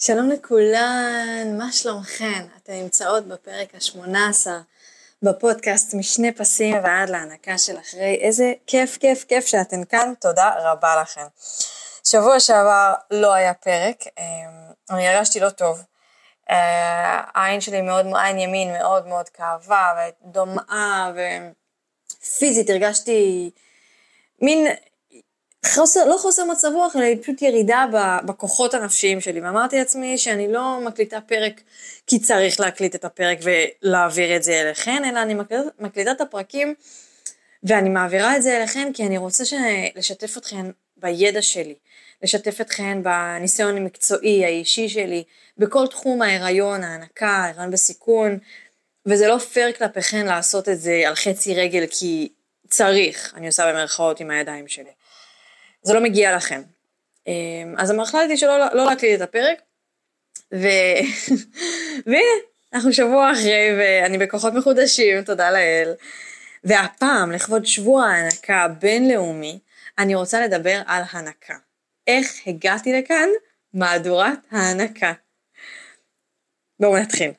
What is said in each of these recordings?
שלום לכולן, מה שלומכן? אתן נמצאות בפרק ה-18 בפודקאסט משני פסים ועד להנקה של אחרי. איזה כיף, כיף, כיף שאתן כאן, תודה רבה לכן. שבוע שעבר לא היה פרק, אמ, אני הרגשתי לא טוב. אה, העין שלי מאוד, עין ימין מאוד מאוד כאבה ודומעה ופיזית הרגשתי מין חוסר, לא חוסר מצב רוח, אלא פשוט ירידה בכוחות הנפשיים שלי. ואמרתי לעצמי שאני לא מקליטה פרק כי צריך להקליט את הפרק ולהעביר את זה אליכן, אלא אני מקליטה, מקליטה את הפרקים ואני מעבירה את זה אליכן כי אני רוצה לשתף אתכן בידע שלי, לשתף אתכן בניסיון המקצועי, האישי שלי, בכל תחום ההיריון, ההנקה, ההיריון בסיכון, וזה לא פייר כלפיכן לעשות את זה על חצי רגל כי צריך, אני עושה במרכאות עם הידיים שלי. זה לא מגיע לכם. אמ, אז החלטתי שלא לא להקליט את הפרק, ו... והנה, אנחנו שבוע אחרי ואני בכוחות מחודשים, תודה לאל. והפעם, לכבוד שבוע ההנקה הבינלאומי, אני רוצה לדבר על הנקה. איך הגעתי לכאן? מהדורת ההנקה. בואו נתחיל.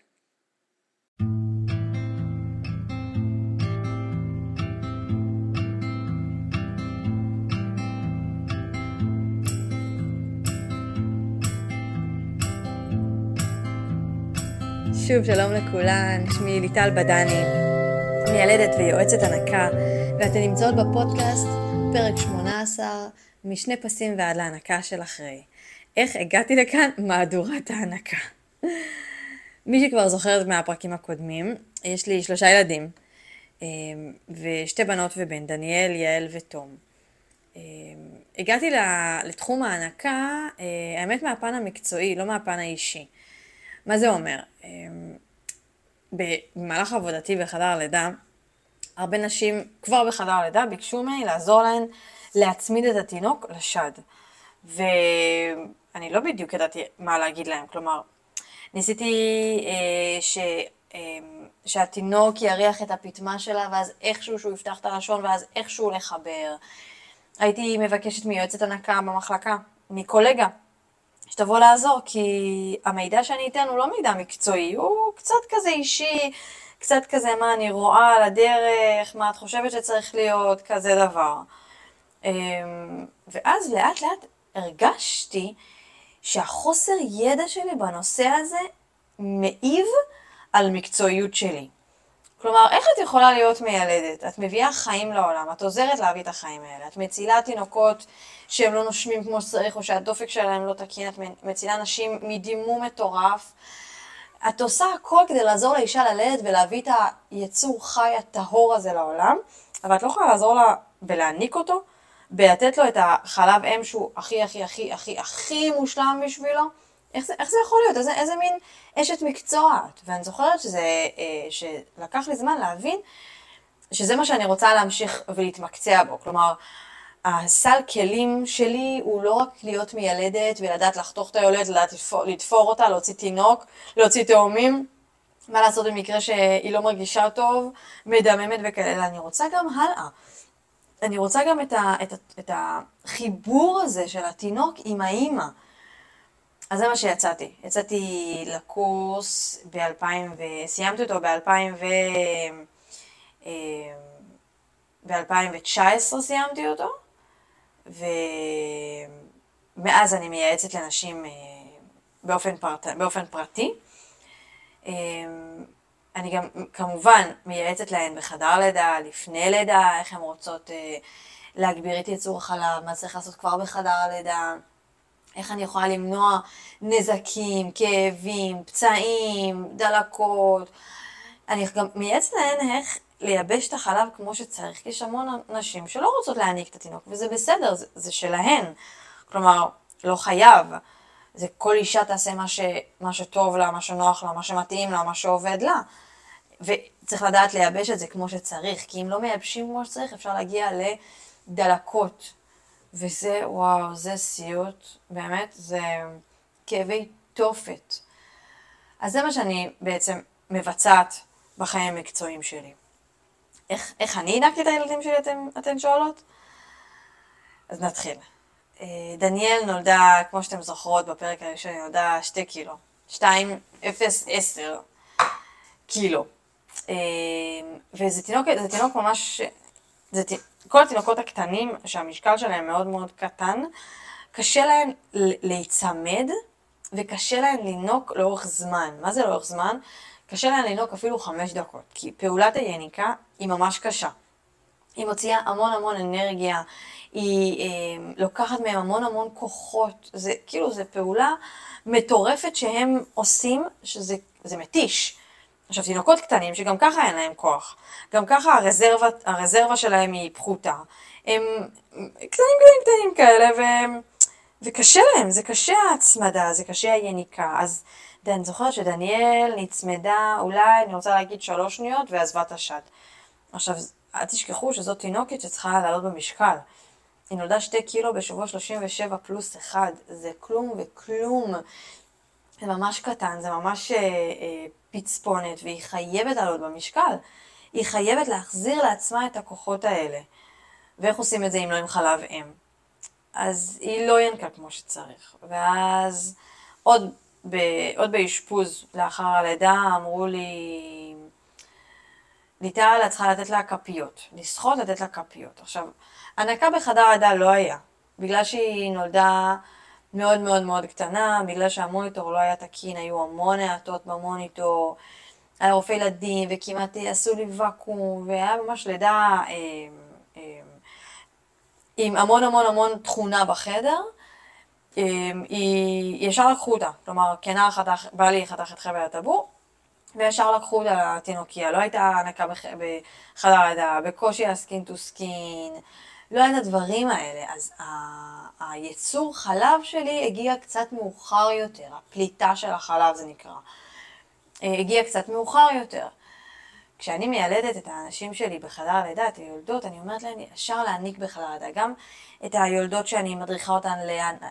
שוב, שלום לכולן, שמי ליטל בדני, מיילדת ויועצת הנקה, ואתן נמצאות בפודקאסט, פרק 18, משני פסים ועד להנקה של אחרי. איך הגעתי לכאן? מהדורת ההנקה. מי שכבר זוכרת מהפרקים הקודמים, יש לי שלושה ילדים, אמ, ושתי בנות ובן, דניאל, יעל ותום. אמ, הגעתי לתחום ההנקה, אה, האמת מהפן המקצועי, לא מהפן האישי. מה זה אומר? אמ, במהלך עבודתי בחדר לידה, הרבה נשים כבר בחדר לידה ביקשו ממני לעזור להן להצמיד את התינוק לשד. ואני לא בדיוק ידעתי מה להגיד להם, כלומר, ניסיתי אה, ש, אה, שהתינוק יריח את הפטמה שלה, ואז איכשהו שהוא יפתח את הלשון, ואז איכשהו לחבר. הייתי מבקשת מיועצת הנקה במחלקה, מקולגה, שתבוא לעזור, כי המידע שאני אתן הוא לא מידע מקצועי, הוא קצת כזה אישי, קצת כזה מה אני רואה על הדרך, מה את חושבת שצריך להיות, כזה דבר. אמ, ואז לאט לאט הרגשתי שהחוסר ידע שלי בנושא הזה מעיב על מקצועיות שלי. כלומר, איך את יכולה להיות מיילדת? את מביאה חיים לעולם, את עוזרת להביא את החיים האלה, את מצילה תינוקות שהם לא נושמים כמו שצריך, או שהדופק שלהם לא תקין, את מצילה נשים מדימום מטורף. את עושה הכל כדי לעזור לאישה ללדת ולהביא את היצור חי הטהור הזה לעולם, אבל את לא יכולה לעזור לה בלהעניק אותו, בלתת לו את החלב אם שהוא הכי הכי הכי הכי הכי מושלם בשבילו. איך זה, איך זה יכול להיות? איזה, איזה מין אשת מקצוע את? ואני זוכרת שזה, אה, שלקח לי זמן להבין שזה מה שאני רוצה להמשיך ולהתמקצע בו. כלומר, הסל כלים שלי הוא לא רק להיות מיילדת ולדעת לחתוך את היולדת, לדעת לתפור, לתפור אותה, להוציא תינוק, להוציא תאומים, מה לעשות במקרה שהיא לא מרגישה טוב, מדממת וכאלה, אלא אני רוצה גם הלאה. אני רוצה גם את, ה, את, ה, את החיבור הזה של התינוק עם האימא. אז זה מה שיצאתי. יצאתי לקורס ב-2000 וסיימתי אותו ב-2000 ו... אה, ב-2019 סיימתי אותו, ומאז אני מייעצת לנשים אה, באופן, פרט... באופן פרטי. אה, אני גם כמובן מייעצת להן בחדר לידה, לפני לידה, איך הן רוצות להגביר את יצור החלב, מה צריך לעשות כבר בחדר לידה. איך אני יכולה למנוע נזקים, כאבים, פצעים, דלקות. אני גם מייעצת להן איך לייבש את החלב כמו שצריך, כי יש המון נשים שלא רוצות להעניק את התינוק, וזה בסדר, זה, זה שלהן. כלומר, לא חייב. זה כל אישה תעשה מה, ש, מה שטוב לה, מה שנוח לה, מה שמתאים לה, מה שעובד לה. וצריך לדעת לייבש את זה כמו שצריך, כי אם לא מייבשים כמו שצריך, אפשר להגיע לדלקות, וזה, וואו, זה סיוט, באמת, זה כאבי תופת. אז זה מה שאני בעצם מבצעת בחיים המקצועיים שלי. איך, איך אני הענקתי את הילדים שלי, אתן, אתן שואלות? אז נתחיל. אה, דניאל נולדה, כמו שאתם זוכרות, בפרק הראשון היא נולדה 2 קילו. 2, 0, 10 קילו. אה, וזה תינוק, זה תינוק ממש, זה, כל התינוקות הקטנים שהמשקל שלהם מאוד מאוד קטן, קשה להם להיצמד וקשה להם לנוק לאורך זמן. מה זה לאורך זמן? קשה להם לנוק אפילו חמש דקות, כי פעולת היניקה היא ממש קשה. היא מוציאה המון המון אנרגיה, היא אה, לוקחת מהם המון המון כוחות, זה כאילו, זו פעולה מטורפת שהם עושים, שזה מתיש. עכשיו, תינוקות קטנים, שגם ככה אין להם כוח, גם ככה הרזרבה, הרזרבה שלהם היא פחותה, הם קטנים קטנים קטנים כאלה, ו... וקשה להם, זה קשה ההצמדה, זה קשה היניקה. אז אני זוכרת שדניאל נצמדה אולי, אני רוצה להגיד שלוש שניות, ועזבה את השד. עכשיו, אל תשכחו שזאת תינוקת שצריכה לעלות במשקל. היא נולדה שתי קילו בשבוע 37 פלוס אחד, זה כלום וכלום. זה ממש קטן, זה ממש אה, אה, פצפונת, והיא חייבת לעלות במשקל. היא חייבת להחזיר לעצמה את הכוחות האלה. ואיך עושים את זה אם לא עם חלב אם? אז היא לא ינקה כמו שצריך. ואז עוד, ב, עוד באשפוז לאחר הלידה אמרו לי, ליטל, את צריכה לתת לה כפיות. לשחות, לתת לה כפיות. עכשיו, הנקה בחדר הלידה לא היה, בגלל שהיא נולדה מאוד מאוד מאוד קטנה, בגלל שהמוניטור לא היה תקין, היו המון האטות במוניטור, היה רופא ילדים, וכמעט עשו לי ואקום, והיה ממש לידה אה, אה, עם המון המון המון תכונה בחדר. אה, היא, ישר לקחו אותה, כלומר, כנער חתך, בעלי חתך את חבל הטבור, וישר לקחו אותה לתינוקיה, לא הייתה הנקה בחדר הלידה, בקושי היה skin to skin, לא היה את הדברים האלה, אז ה- היצור חלב שלי הגיע קצת מאוחר יותר, הפליטה של החלב זה נקרא, אה, הגיע קצת מאוחר יותר. כשאני מיילדת את האנשים שלי בחדר הלידה, את היולדות, אני אומרת להם ישר להעניק בחדר הלידה. גם את היולדות שאני מדריכה אותן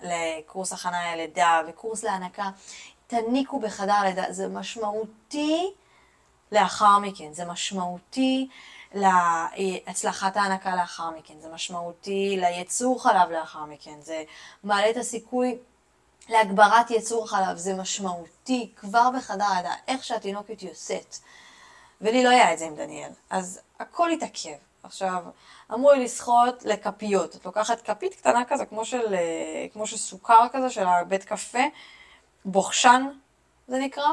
לקורס הכנה ללידה וקורס להנקה, תניקו בחדר הלידה. זה משמעותי לאחר מכן, זה משמעותי להצלחת ההנקה לאחר מכן, זה משמעותי ליצור חלב לאחר מכן, זה מעלה את הסיכוי להגברת יצור חלב, זה משמעותי כבר בחדר הלידה, איך שהתינוקת יוצאת. ולי לא היה את זה עם דניאל, אז הכל התעכב. עכשיו, אמרו לי לשחות לכפיות. את לוקחת כפית קטנה כזה, כמו של, אה, כמו של סוכר כזה, של הבית קפה, בוחשן זה נקרא,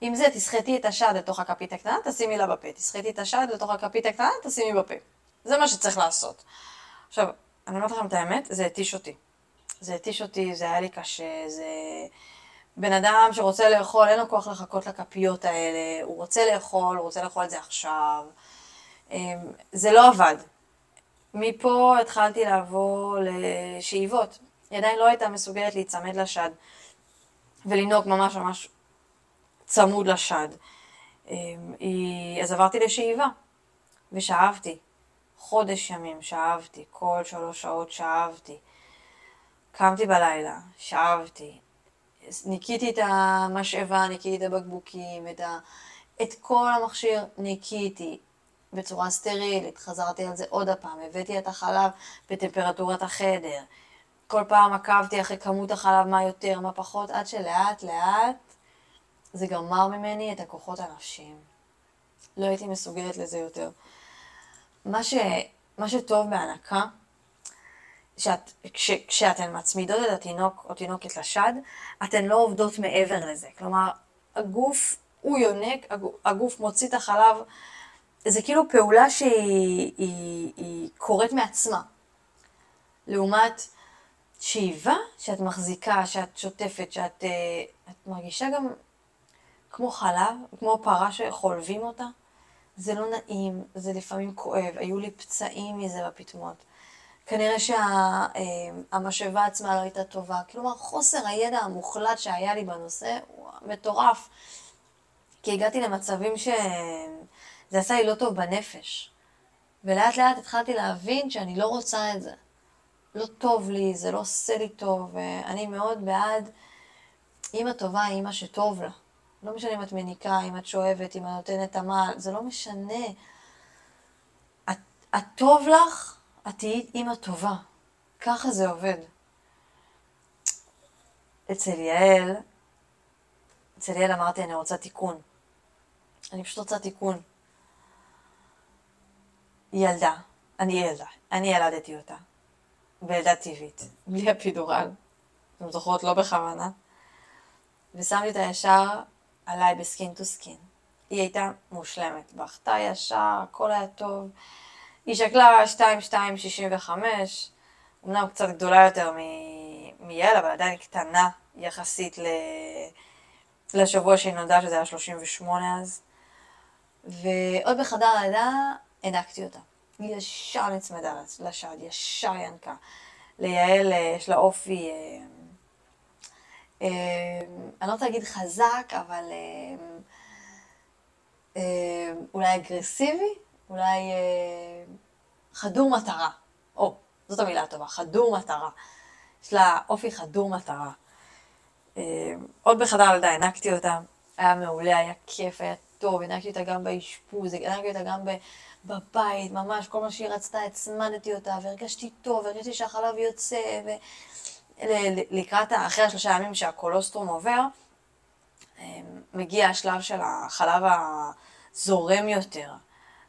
עם זה תסחטי את השד לתוך הכפית הקטנה, תשימי לה בפה. תסחטי את השד לתוך הכפית הקטנה, תשימי בפה. זה מה שצריך לעשות. עכשיו, אני אומרת לכם את האמת, זה התיש אותי. זה התיש אותי, זה היה לי קשה, זה... בן אדם שרוצה לאכול, אין לו כוח לחכות לכפיות האלה, הוא רוצה לאכול, הוא רוצה לאכול את זה עכשיו. אמ, זה לא עבד. מפה התחלתי לעבור לשאיבות. היא עדיין לא הייתה מסוגלת להיצמד לשד ולנהוג ממש ממש צמוד לשד. אמ, אז עברתי לשאיבה, ושאבתי. חודש ימים שאבתי, כל שלוש שעות שאבתי. קמתי בלילה, שאבתי. ניקיתי את המשאבה, ניקיתי את הבקבוקים, את, ה... את כל המכשיר ניקיתי בצורה סטרילית, חזרתי על זה עוד הפעם, הבאתי את החלב בטמפרטורת החדר. כל פעם עקבתי אחרי כמות החלב, מה יותר, מה פחות, עד שלאט לאט זה גמר ממני את הכוחות הנפשיים. לא הייתי מסוגלת לזה יותר. מה, ש, מה שטוב בהנקה, שאת, כש, כשאתן מצמידות את התינוק או תינוקת לשד, אתן לא עובדות מעבר לזה. כלומר, הגוף, הוא יונק, הגוף, מוציא את החלב, זה כאילו פעולה שהיא היא, היא קורית מעצמה. לעומת שאיבה, שאת מחזיקה, שאת שוטפת, שאת אה, את מרגישה גם כמו חלב, כמו פרה שחולבים אותה. זה לא נעים, זה לפעמים כואב, היו לי פצעים מזה בפטמות. כנראה שהמשאבה שה, עצמה לא הייתה טובה. כלומר, חוסר הידע המוחלט שהיה לי בנושא הוא מטורף. כי הגעתי למצבים שזה עשה לי לא טוב בנפש. ולאט לאט התחלתי להבין שאני לא רוצה את זה. לא טוב לי, זה לא עושה לי טוב, ואני מאוד בעד אימא טובה, אימא שטוב לה. לא משנה אם את מניקה, אם את שואבת, אם את נותנת עמל, זה לא משנה. את, טוב לך, את תהיי אימא טובה. ככה זה עובד. אצל יעל, אצל יעל אמרתי, אני רוצה תיקון. אני פשוט רוצה תיקון. ילדה, אני ילדה, אני ילדתי אותה. בלידה טבעית, בלי אפידורל. אתם זוכרות? לא בכוונה. ושמתי אותה ישר עליי ב skin to skin. היא הייתה מושלמת, בכתה ישר, הכל היה טוב. היא שקלה 2.265, אמנם קצת גדולה יותר מיעל, אבל עדיין קטנה יחסית ל... לשבוע שהיא נולדה, שזה היה 38 אז. ועוד בחדר הלידה הענקתי אותה. היא ישר נצמדה לשד, ישר ינקה. ליעל אה, יש לה אופי, אה, אני לא רוצה להגיד חזק, אבל אה, אה, אולי אגרסיבי, אולי חדור מטרה. או, זאת המילה הטובה, חדור מטרה. יש לה אופי חדור מטרה. עוד בחדר הלידה הענקתי אותה, היה מעולה, היה כיף, היה טוב, הענקתי אותה גם באשפוז, הענקתי אותה גם בבית, ממש, כל מה שהיא רצתה, הצמדתי אותה, והרגשתי טוב, והרגשתי שהחלב יוצא, ולקראת, אחרי השלושה ימים שהקולוסטרום עובר, אה, מגיע השלב של החלב הזורם יותר.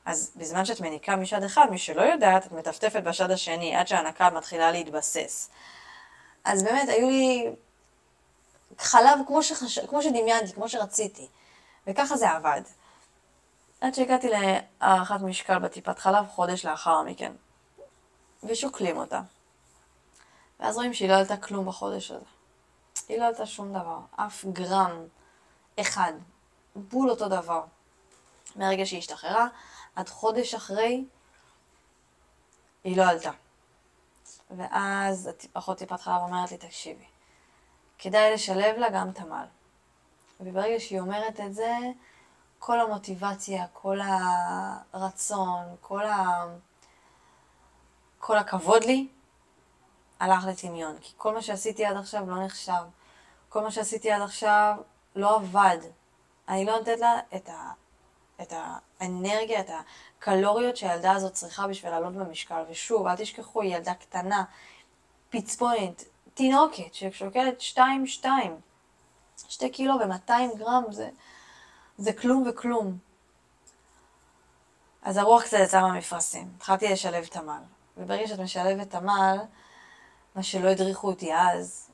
אז בזמן שאת מניקה משד אחד, מי שלא יודעת, את מטפטפת בשד השני עד שהנקה מתחילה להתבסס. אז באמת, היו לי חלב כמו, שחש... כמו שדמיינתי, כמו שרציתי. וככה זה עבד. עד שהגעתי להערכת משקל בטיפת חלב חודש לאחר מכן. ושוקלים אותה. ואז רואים שהיא לא עלתה כלום בחודש הזה. היא לא עלתה שום דבר, אף גרם אחד. בול אותו דבר. מהרגע שהיא השתחררה, עד חודש אחרי, היא לא עלתה. ואז אחות טיפת חלב אומרת לי, תקשיבי, כדאי לשלב לה גם תמ"ל. וברגע שהיא אומרת את זה, כל המוטיבציה, כל הרצון, כל, ה... כל הכבוד לי, הלך לטמיון. כי כל מה שעשיתי עד עכשיו לא נחשב. כל מה שעשיתי עד עכשיו לא עבד. אני לא נותנת לה את, ה... את האנרגיה, את הקלוריות שהילדה הזאת צריכה בשביל לעלות במשקל. ושוב, אל תשכחו, היא ילדה קטנה, פצפונית, תינוקת ששוקלת 2-2. שתי קילו ו-200 גרם זה, זה כלום וכלום. אז הרוח קצת יצאה מהמפרשים. התחלתי לשלב תמ"ל. וברגע שאת משלבת תמ"ל, מה שלא הדריכו אותי אז,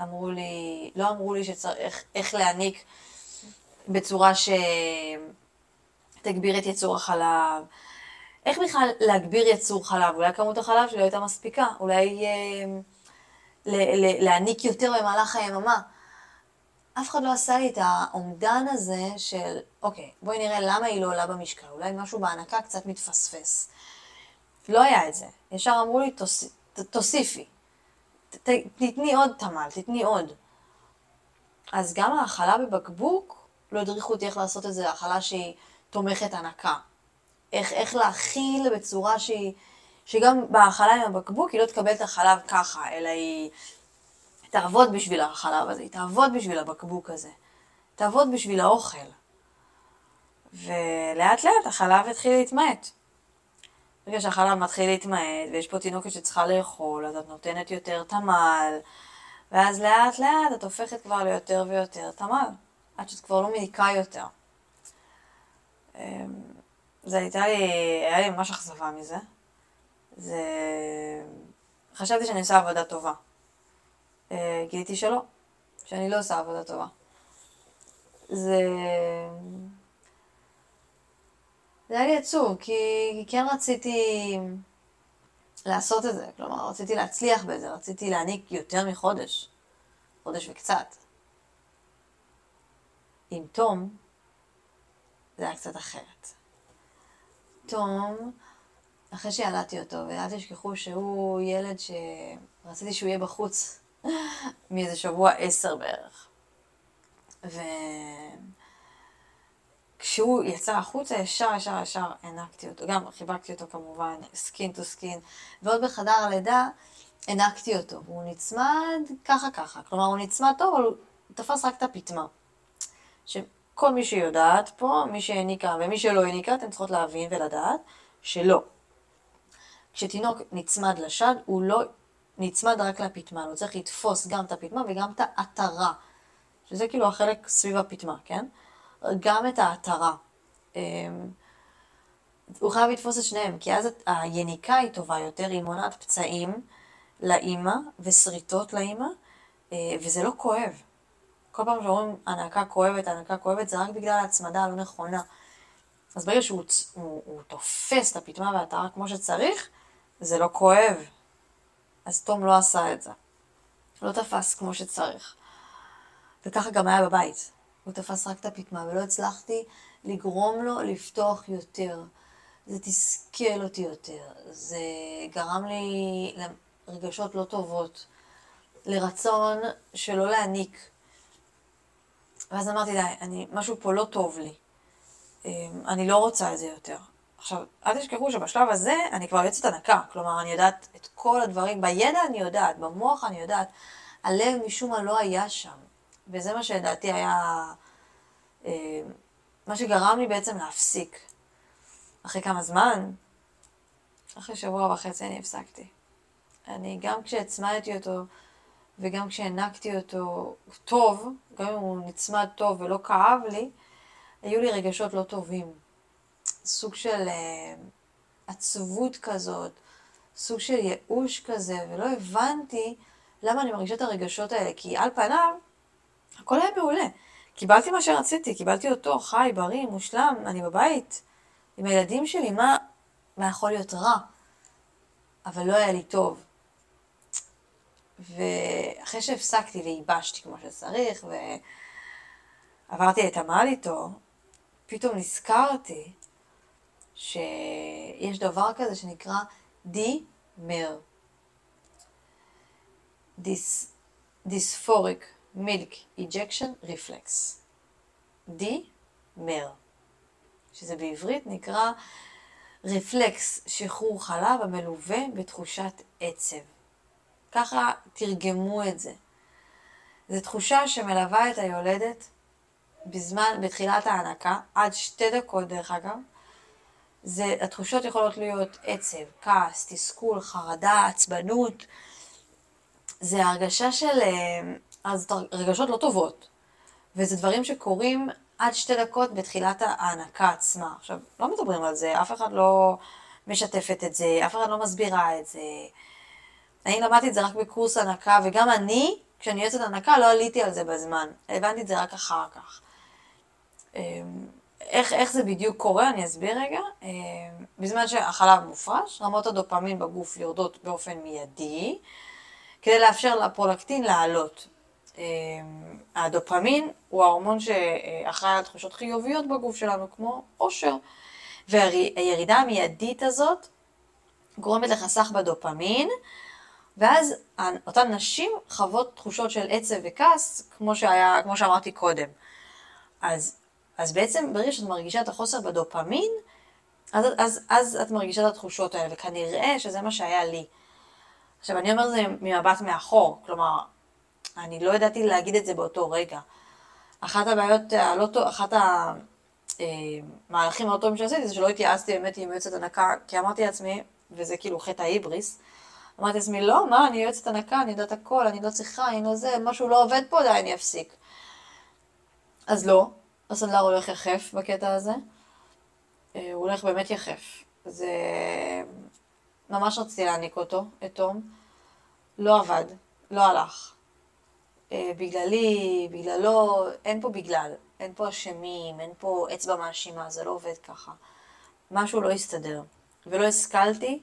אמרו לי, לא אמרו לי שצריך, איך להעניק בצורה שתגביר את יצור החלב. איך בכלל להגביר יצור חלב? אולי כמות החלב שלי הייתה מספיקה, אולי אה, להעניק יותר במהלך היממה. אף אחד לא עשה לי את האומדן הזה של, אוקיי, בואי נראה למה היא לא עולה במשקל, אולי משהו בהנקה קצת מתפספס. לא היה את זה. ישר אמרו לי, תוסיפי. תתני עוד תמ"ל, תתני עוד. אז גם ההאכלה בבקבוק, לא הדריכו אותי איך לעשות את זה, האכלה שהיא תומכת הנקה. איך, איך להאכיל בצורה שהיא, שגם בהאכלה עם הבקבוק היא לא תקבל את החלב ככה, אלא היא תעבוד בשביל החלב הזה, היא תעבוד בשביל הבקבוק הזה, תעבוד בשביל האוכל. ולאט לאט החלב התחיל להתמעט. ברגע שהחלב מתחיל להתמעט, ויש פה תינוקת שצריכה לאכול, אז את נותנת יותר תמ"ל, ואז לאט לאט את הופכת כבר ליותר ויותר תמ"ל, עד שאת כבר לא מניקה יותר. אמ, זה הייתה לי, היה לי ממש אכזבה מזה. זה... חשבתי שאני עושה עבודה טובה. אה, גיליתי שלא, שאני לא עושה עבודה טובה. זה... זה היה לי עצוב, כי, כן רציתי לעשות את זה. כלומר, רציתי להצליח בזה, רציתי להעניק יותר מחודש. חודש וקצת. עם תום, זה היה קצת אחרת. תום, אחרי שילדתי אותו, ואל תשכחו שהוא ילד שרציתי שהוא יהיה בחוץ מאיזה שבוע עשר בערך. וכשהוא יצא החוצה, ישר, ישר, ישר הנקתי אותו. גם חיבקתי אותו כמובן, skin to skin. ועוד בחדר הלידה הנקתי אותו. והוא נצמד ככה ככה. כלומר, הוא נצמד טוב, אבל הוא תפס רק את הפטמה. שכל מי שיודעת פה, מי שהניקה ומי שלא הניקה, אתן צריכות להבין ולדעת שלא. כשתינוק נצמד לשד, הוא לא נצמד רק לפטמן, הוא צריך לתפוס גם את הפטמה וגם את העטרה, שזה כאילו החלק סביב הפטמה, כן? גם את העטרה. אמ, הוא חייב לתפוס את שניהם, כי אז היניקה היא טובה יותר, היא מונעת פצעים לאימא ושריטות לאימא, אה, וזה לא כואב. כל פעם שאומרים הנקה כואבת, הנקה כואבת, זה רק בגלל ההצמדה הלא נכונה. אז ברגע שהוא הוא, הוא תופס את הפטמה והטהרה כמו שצריך, זה לא כואב. אז תום לא עשה את זה. לא תפס כמו שצריך. וככה גם היה בבית. הוא תפס רק את הפטמה, ולא הצלחתי לגרום לו לפתוח יותר. זה תסכל אותי יותר. זה גרם לי לרגשות לא טובות, לרצון שלא להעניק. ואז אמרתי, די, אני, משהו פה לא טוב לי. אמ, אני לא רוצה את זה יותר. עכשיו, אל תשכחו שבשלב הזה אני כבר יוצאת הנקה. כלומר, אני יודעת את כל הדברים, בידע אני יודעת, במוח אני יודעת. הלב משום מה לא היה שם. וזה מה שלדעתי היה, אמ, מה שגרם לי בעצם להפסיק. אחרי כמה זמן, אחרי שבוע וחצי אני הפסקתי. אני, גם כשהצמדתי אותו, וגם כשהענקתי אותו טוב, גם אם הוא נצמד טוב ולא כאב לי, היו לי רגשות לא טובים. סוג של uh, עצבות כזאת, סוג של ייאוש כזה, ולא הבנתי למה אני מרגישה את הרגשות האלה, כי על פניו, הכל היה מעולה. קיבלתי מה שרציתי, קיבלתי אותו חי, בריא, מושלם, אני בבית, עם הילדים שלי, מה, מה יכול להיות רע? אבל לא היה לי טוב. ואחרי שהפסקתי וייבשתי כמו שצריך, ועברתי את המעל איתו, פתאום נזכרתי שיש דבר כזה שנקרא D-MER. Dysphoric Milk Ejection Reflex. D-MER. שזה בעברית נקרא רפלקס שחרור חלב המלווה בתחושת עצב. ככה תרגמו את זה. זו תחושה שמלווה את היולדת בזמן, בתחילת ההנקה, עד שתי דקות דרך אגב. זה, התחושות יכולות להיות עצב, כעס, תסכול, חרדה, עצבנות. זה הרגשה של, אה, אז רגשות לא טובות. וזה דברים שקורים עד שתי דקות בתחילת ההנקה עצמה. עכשיו, לא מדברים על זה, אף אחד לא משתפת את זה, אף אחד לא מסבירה את זה. אני למדתי את זה רק בקורס הנקה, וגם אני, כשאני יוצאת הנקה, לא עליתי על זה בזמן. הבנתי את זה רק אחר כך. אמ, איך, איך זה בדיוק קורה, אני אסביר רגע. אמ, בזמן שהחלב מופרש, רמות הדופמין בגוף יורדות באופן מיידי, כדי לאפשר לפרולקטין לעלות. אמ, הדופמין הוא ההורמון שאחראי על תחושות חיוביות בגוף שלנו, כמו עושר. והירידה המיידית הזאת גורמת לחסך בדופמין, ואז אותן נשים חוות תחושות של עצב וכעס, כמו, שהיה, כמו שאמרתי קודם. אז, אז בעצם ברגע שאת מרגישה את החוסר בדופמין, אז, אז, אז את מרגישה את התחושות האלה, וכנראה שזה מה שהיה לי. עכשיו, אני אומר זה ממבט מאחור, כלומר, אני לא ידעתי להגיד את זה באותו רגע. אחת הבעיות הלא טוב, אחת המהלכים הלא טובים שעשיתי זה שלא התייעצתי באמת עם יועצת הנקה, כי אמרתי לעצמי, וזה כאילו חטא ההיבריס, אמרתי לעצמי, לא, מה, אני יועצת הנקה, אני יודעת הכל, אני לא צריכה, אני לא זה, משהו לא עובד פה, די, אני אפסיק. אז לא, הסנדלר הולך יחף בקטע הזה. אה, הוא הולך באמת יחף. זה... ממש רציתי להעניק אותו, את תום. לא עבד, לא הלך. אה, בגללי, בגללו, אין פה בגלל, אין פה אשמים, אין פה אצבע מאשימה, זה לא עובד ככה. משהו לא הסתדר. ולא השכלתי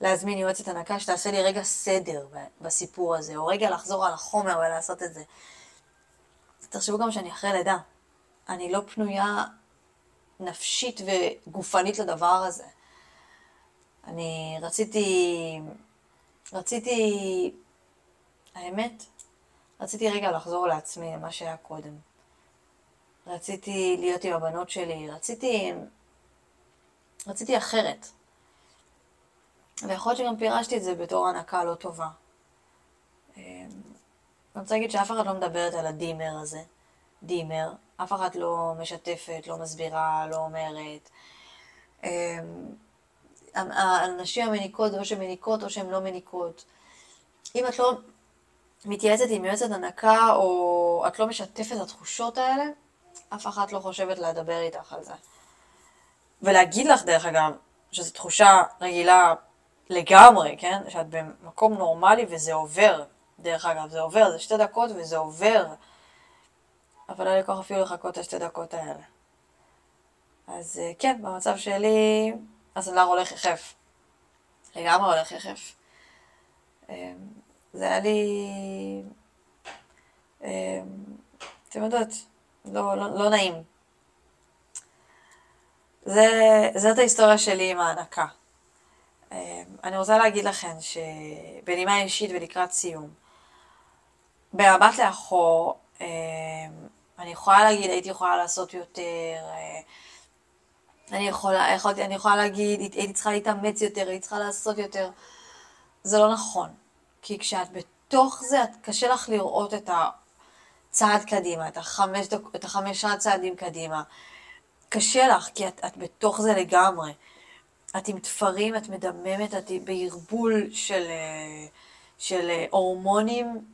להזמין יועצת הנקה שתעשה לי רגע סדר בסיפור הזה, או רגע לחזור על החומר ולעשות את זה. תחשבו גם שאני אחרי לידה. אני לא פנויה נפשית וגופנית לדבר הזה. אני רציתי, רציתי, האמת, רציתי רגע לחזור לעצמי, למה שהיה קודם. רציתי להיות עם הבנות שלי, רציתי, רציתי אחרת. ויכול להיות שגם פירשתי את זה בתור הנקה לא טובה. אמ, אני רוצה להגיד שאף אחד לא מדברת על הדימר הזה, דימר, אף אחד לא משתפת, לא מסבירה, לא אומרת. אמ, הנשים המניקות או שהן מניקות או שהן לא מניקות. אם את לא מתייעצת עם יועצת הנקה, או את לא משתפת את התחושות האלה, אף אחת לא חושבת לדבר איתך על זה. ולהגיד לך, דרך אגב, שזו תחושה רגילה לגמרי, כן? שאת במקום נורמלי וזה עובר. דרך אגב, זה עובר, זה שתי דקות וזה עובר. אבל לא לקוח אפילו לחכות את השתי דקות האלה. אז אה, כן, במצב שלי, הסנדלר הולך יחף. לגמרי הולך יחף. אמ, זה היה לי... אמ, אתם יודעות, לא, לא, לא נעים. זה, זאת ההיסטוריה שלי עם ההנקה. אמ, אני רוצה להגיד לכם שבנימה אישית ולקראת סיום, במבט לאחור, אני יכולה להגיד, הייתי יכולה לעשות יותר, אה, אני יכולה, יכולתי, אני יכולה להגיד, הייתי צריכה להתאמץ יותר, הייתי צריכה לעשות יותר. זה לא נכון. כי כשאת בתוך זה, את, קשה לך לראות את הצעד קדימה, את החמש, את החמישה צעדים קדימה. קשה לך, כי את, את בתוך זה לגמרי. את עם תפרים, את מדממת, את בערבול של, של הורמונים,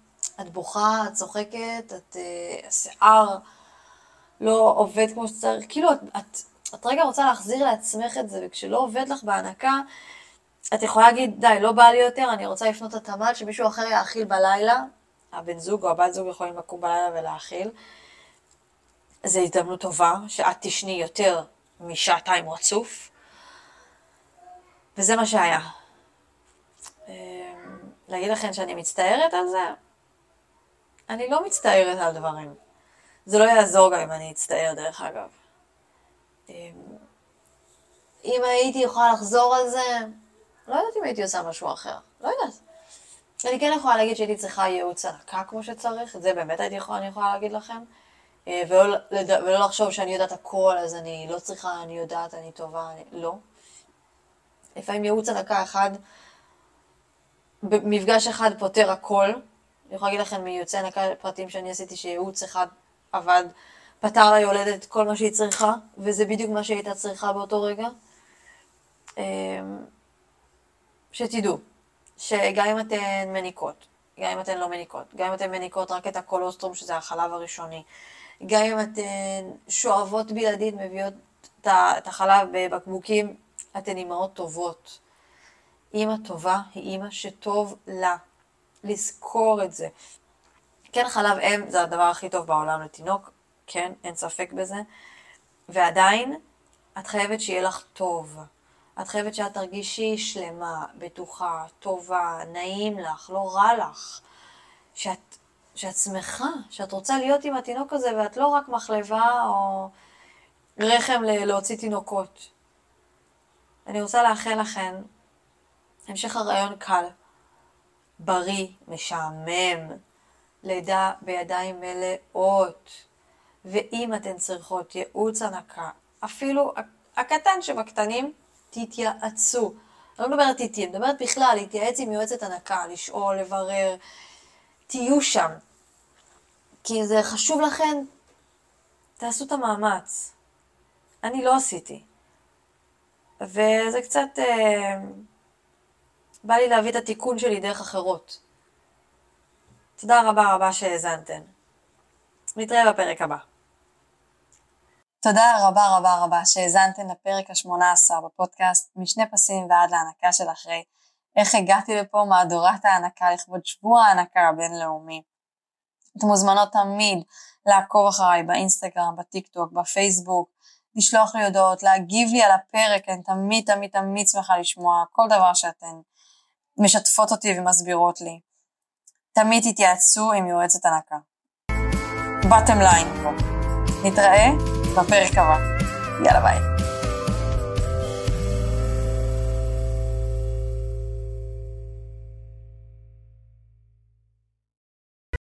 את בוכה, את צוחקת, את, השיער לא עובד כמו שצריך. כאילו, את, את את רגע רוצה להחזיר לעצמך את זה, וכשלא עובד לך בהנקה, את יכולה להגיד, די, לא בא לי יותר, אני רוצה לפנות את התמ"ל, שמישהו אחר יאכיל בלילה, הבן זוג או הבת זוג יכולים לקום בלילה ולהאכיל. זו הזדמנות טובה, שאת תשני יותר משעתיים רצוף, וזה מה שהיה. אמ, להגיד לכם שאני מצטערת על זה? אני לא מצטערת על דברים. זה לא יעזור גם אם אני אצטער, דרך אגב. אמ, אם הייתי יכולה לחזור על זה, לא יודעת אם הייתי עושה משהו אחר, לא יודעת. אני כן יכולה להגיד שהייתי צריכה ייעוץ הנקה כמו שצריך, את זה באמת הייתי יכולה, אני יכולה להגיד לכם. אה, ולא, ולא לחשוב שאני יודעת הכל, אז אני לא צריכה, אני יודעת, אני טובה, אני... לא. לפעמים ייעוץ הנקה אחד, במפגש אחד פותר הכל. אני יכולה להגיד לכם מייעוצי הנקה פרטים שאני עשיתי, שייעוץ אחד עבד פתר ליולדת כל מה שהיא צריכה, וזה בדיוק מה שהיא הייתה צריכה באותו רגע. שתדעו, שגם אם אתן מניקות, גם אם אתן לא מניקות, גם אם אתן מניקות רק את הקולוסטרום, שזה החלב הראשוני, גם אם אתן שואבות בלעדית, מביאות את החלב בבקבוקים, אתן אימהות טובות. אימא טובה היא אימא שטוב לה. לזכור את זה. כן, חלב אם זה הדבר הכי טוב בעולם לתינוק, כן, אין ספק בזה. ועדיין, את חייבת שיהיה לך טוב. את חייבת שאת תרגישי שלמה, בטוחה, טובה, נעים לך, לא רע לך. שאת, שאת שמחה, שאת רוצה להיות עם התינוק הזה ואת לא רק מחלבה או רחם להוציא תינוקות. אני רוצה לאחל לכן המשך הרעיון קל, בריא, משעמם, לידה בידיים מלאות. ואם אתן צריכות ייעוץ הנקה, אפילו הקטן שבקטנים, תתייעצו. אני לא מדברת איתי, אני מדברת בכלל, להתייעץ עם יועצת הנקה, לשאול, לברר, תהיו שם. כי זה חשוב לכן, תעשו את המאמץ. אני לא עשיתי. וזה קצת... אה, בא לי להביא את התיקון שלי דרך אחרות. תודה רבה רבה שהאזנתן. נתראה בפרק הבא. תודה רבה רבה רבה שהאזנתן לפרק ה-18 בפודקאסט משני פסים ועד להענקה של אחרי. איך הגעתי לפה מהדורת ההענקה לכבוד שבוע ההענקה הבינלאומי. אתן מוזמנות תמיד לעקוב אחריי באינסטגרם, בטיק טוק, בפייסבוק, לשלוח לי הודעות, להגיב לי על הפרק, אני תמיד תמיד תמיד שמחה לשמוע כל דבר שאתן משתפות אותי ומסבירות לי. תמיד תתייעצו עם יועצת הנקה. בטם ליין פה. נתראה בפרק הבא. יאללה ביי.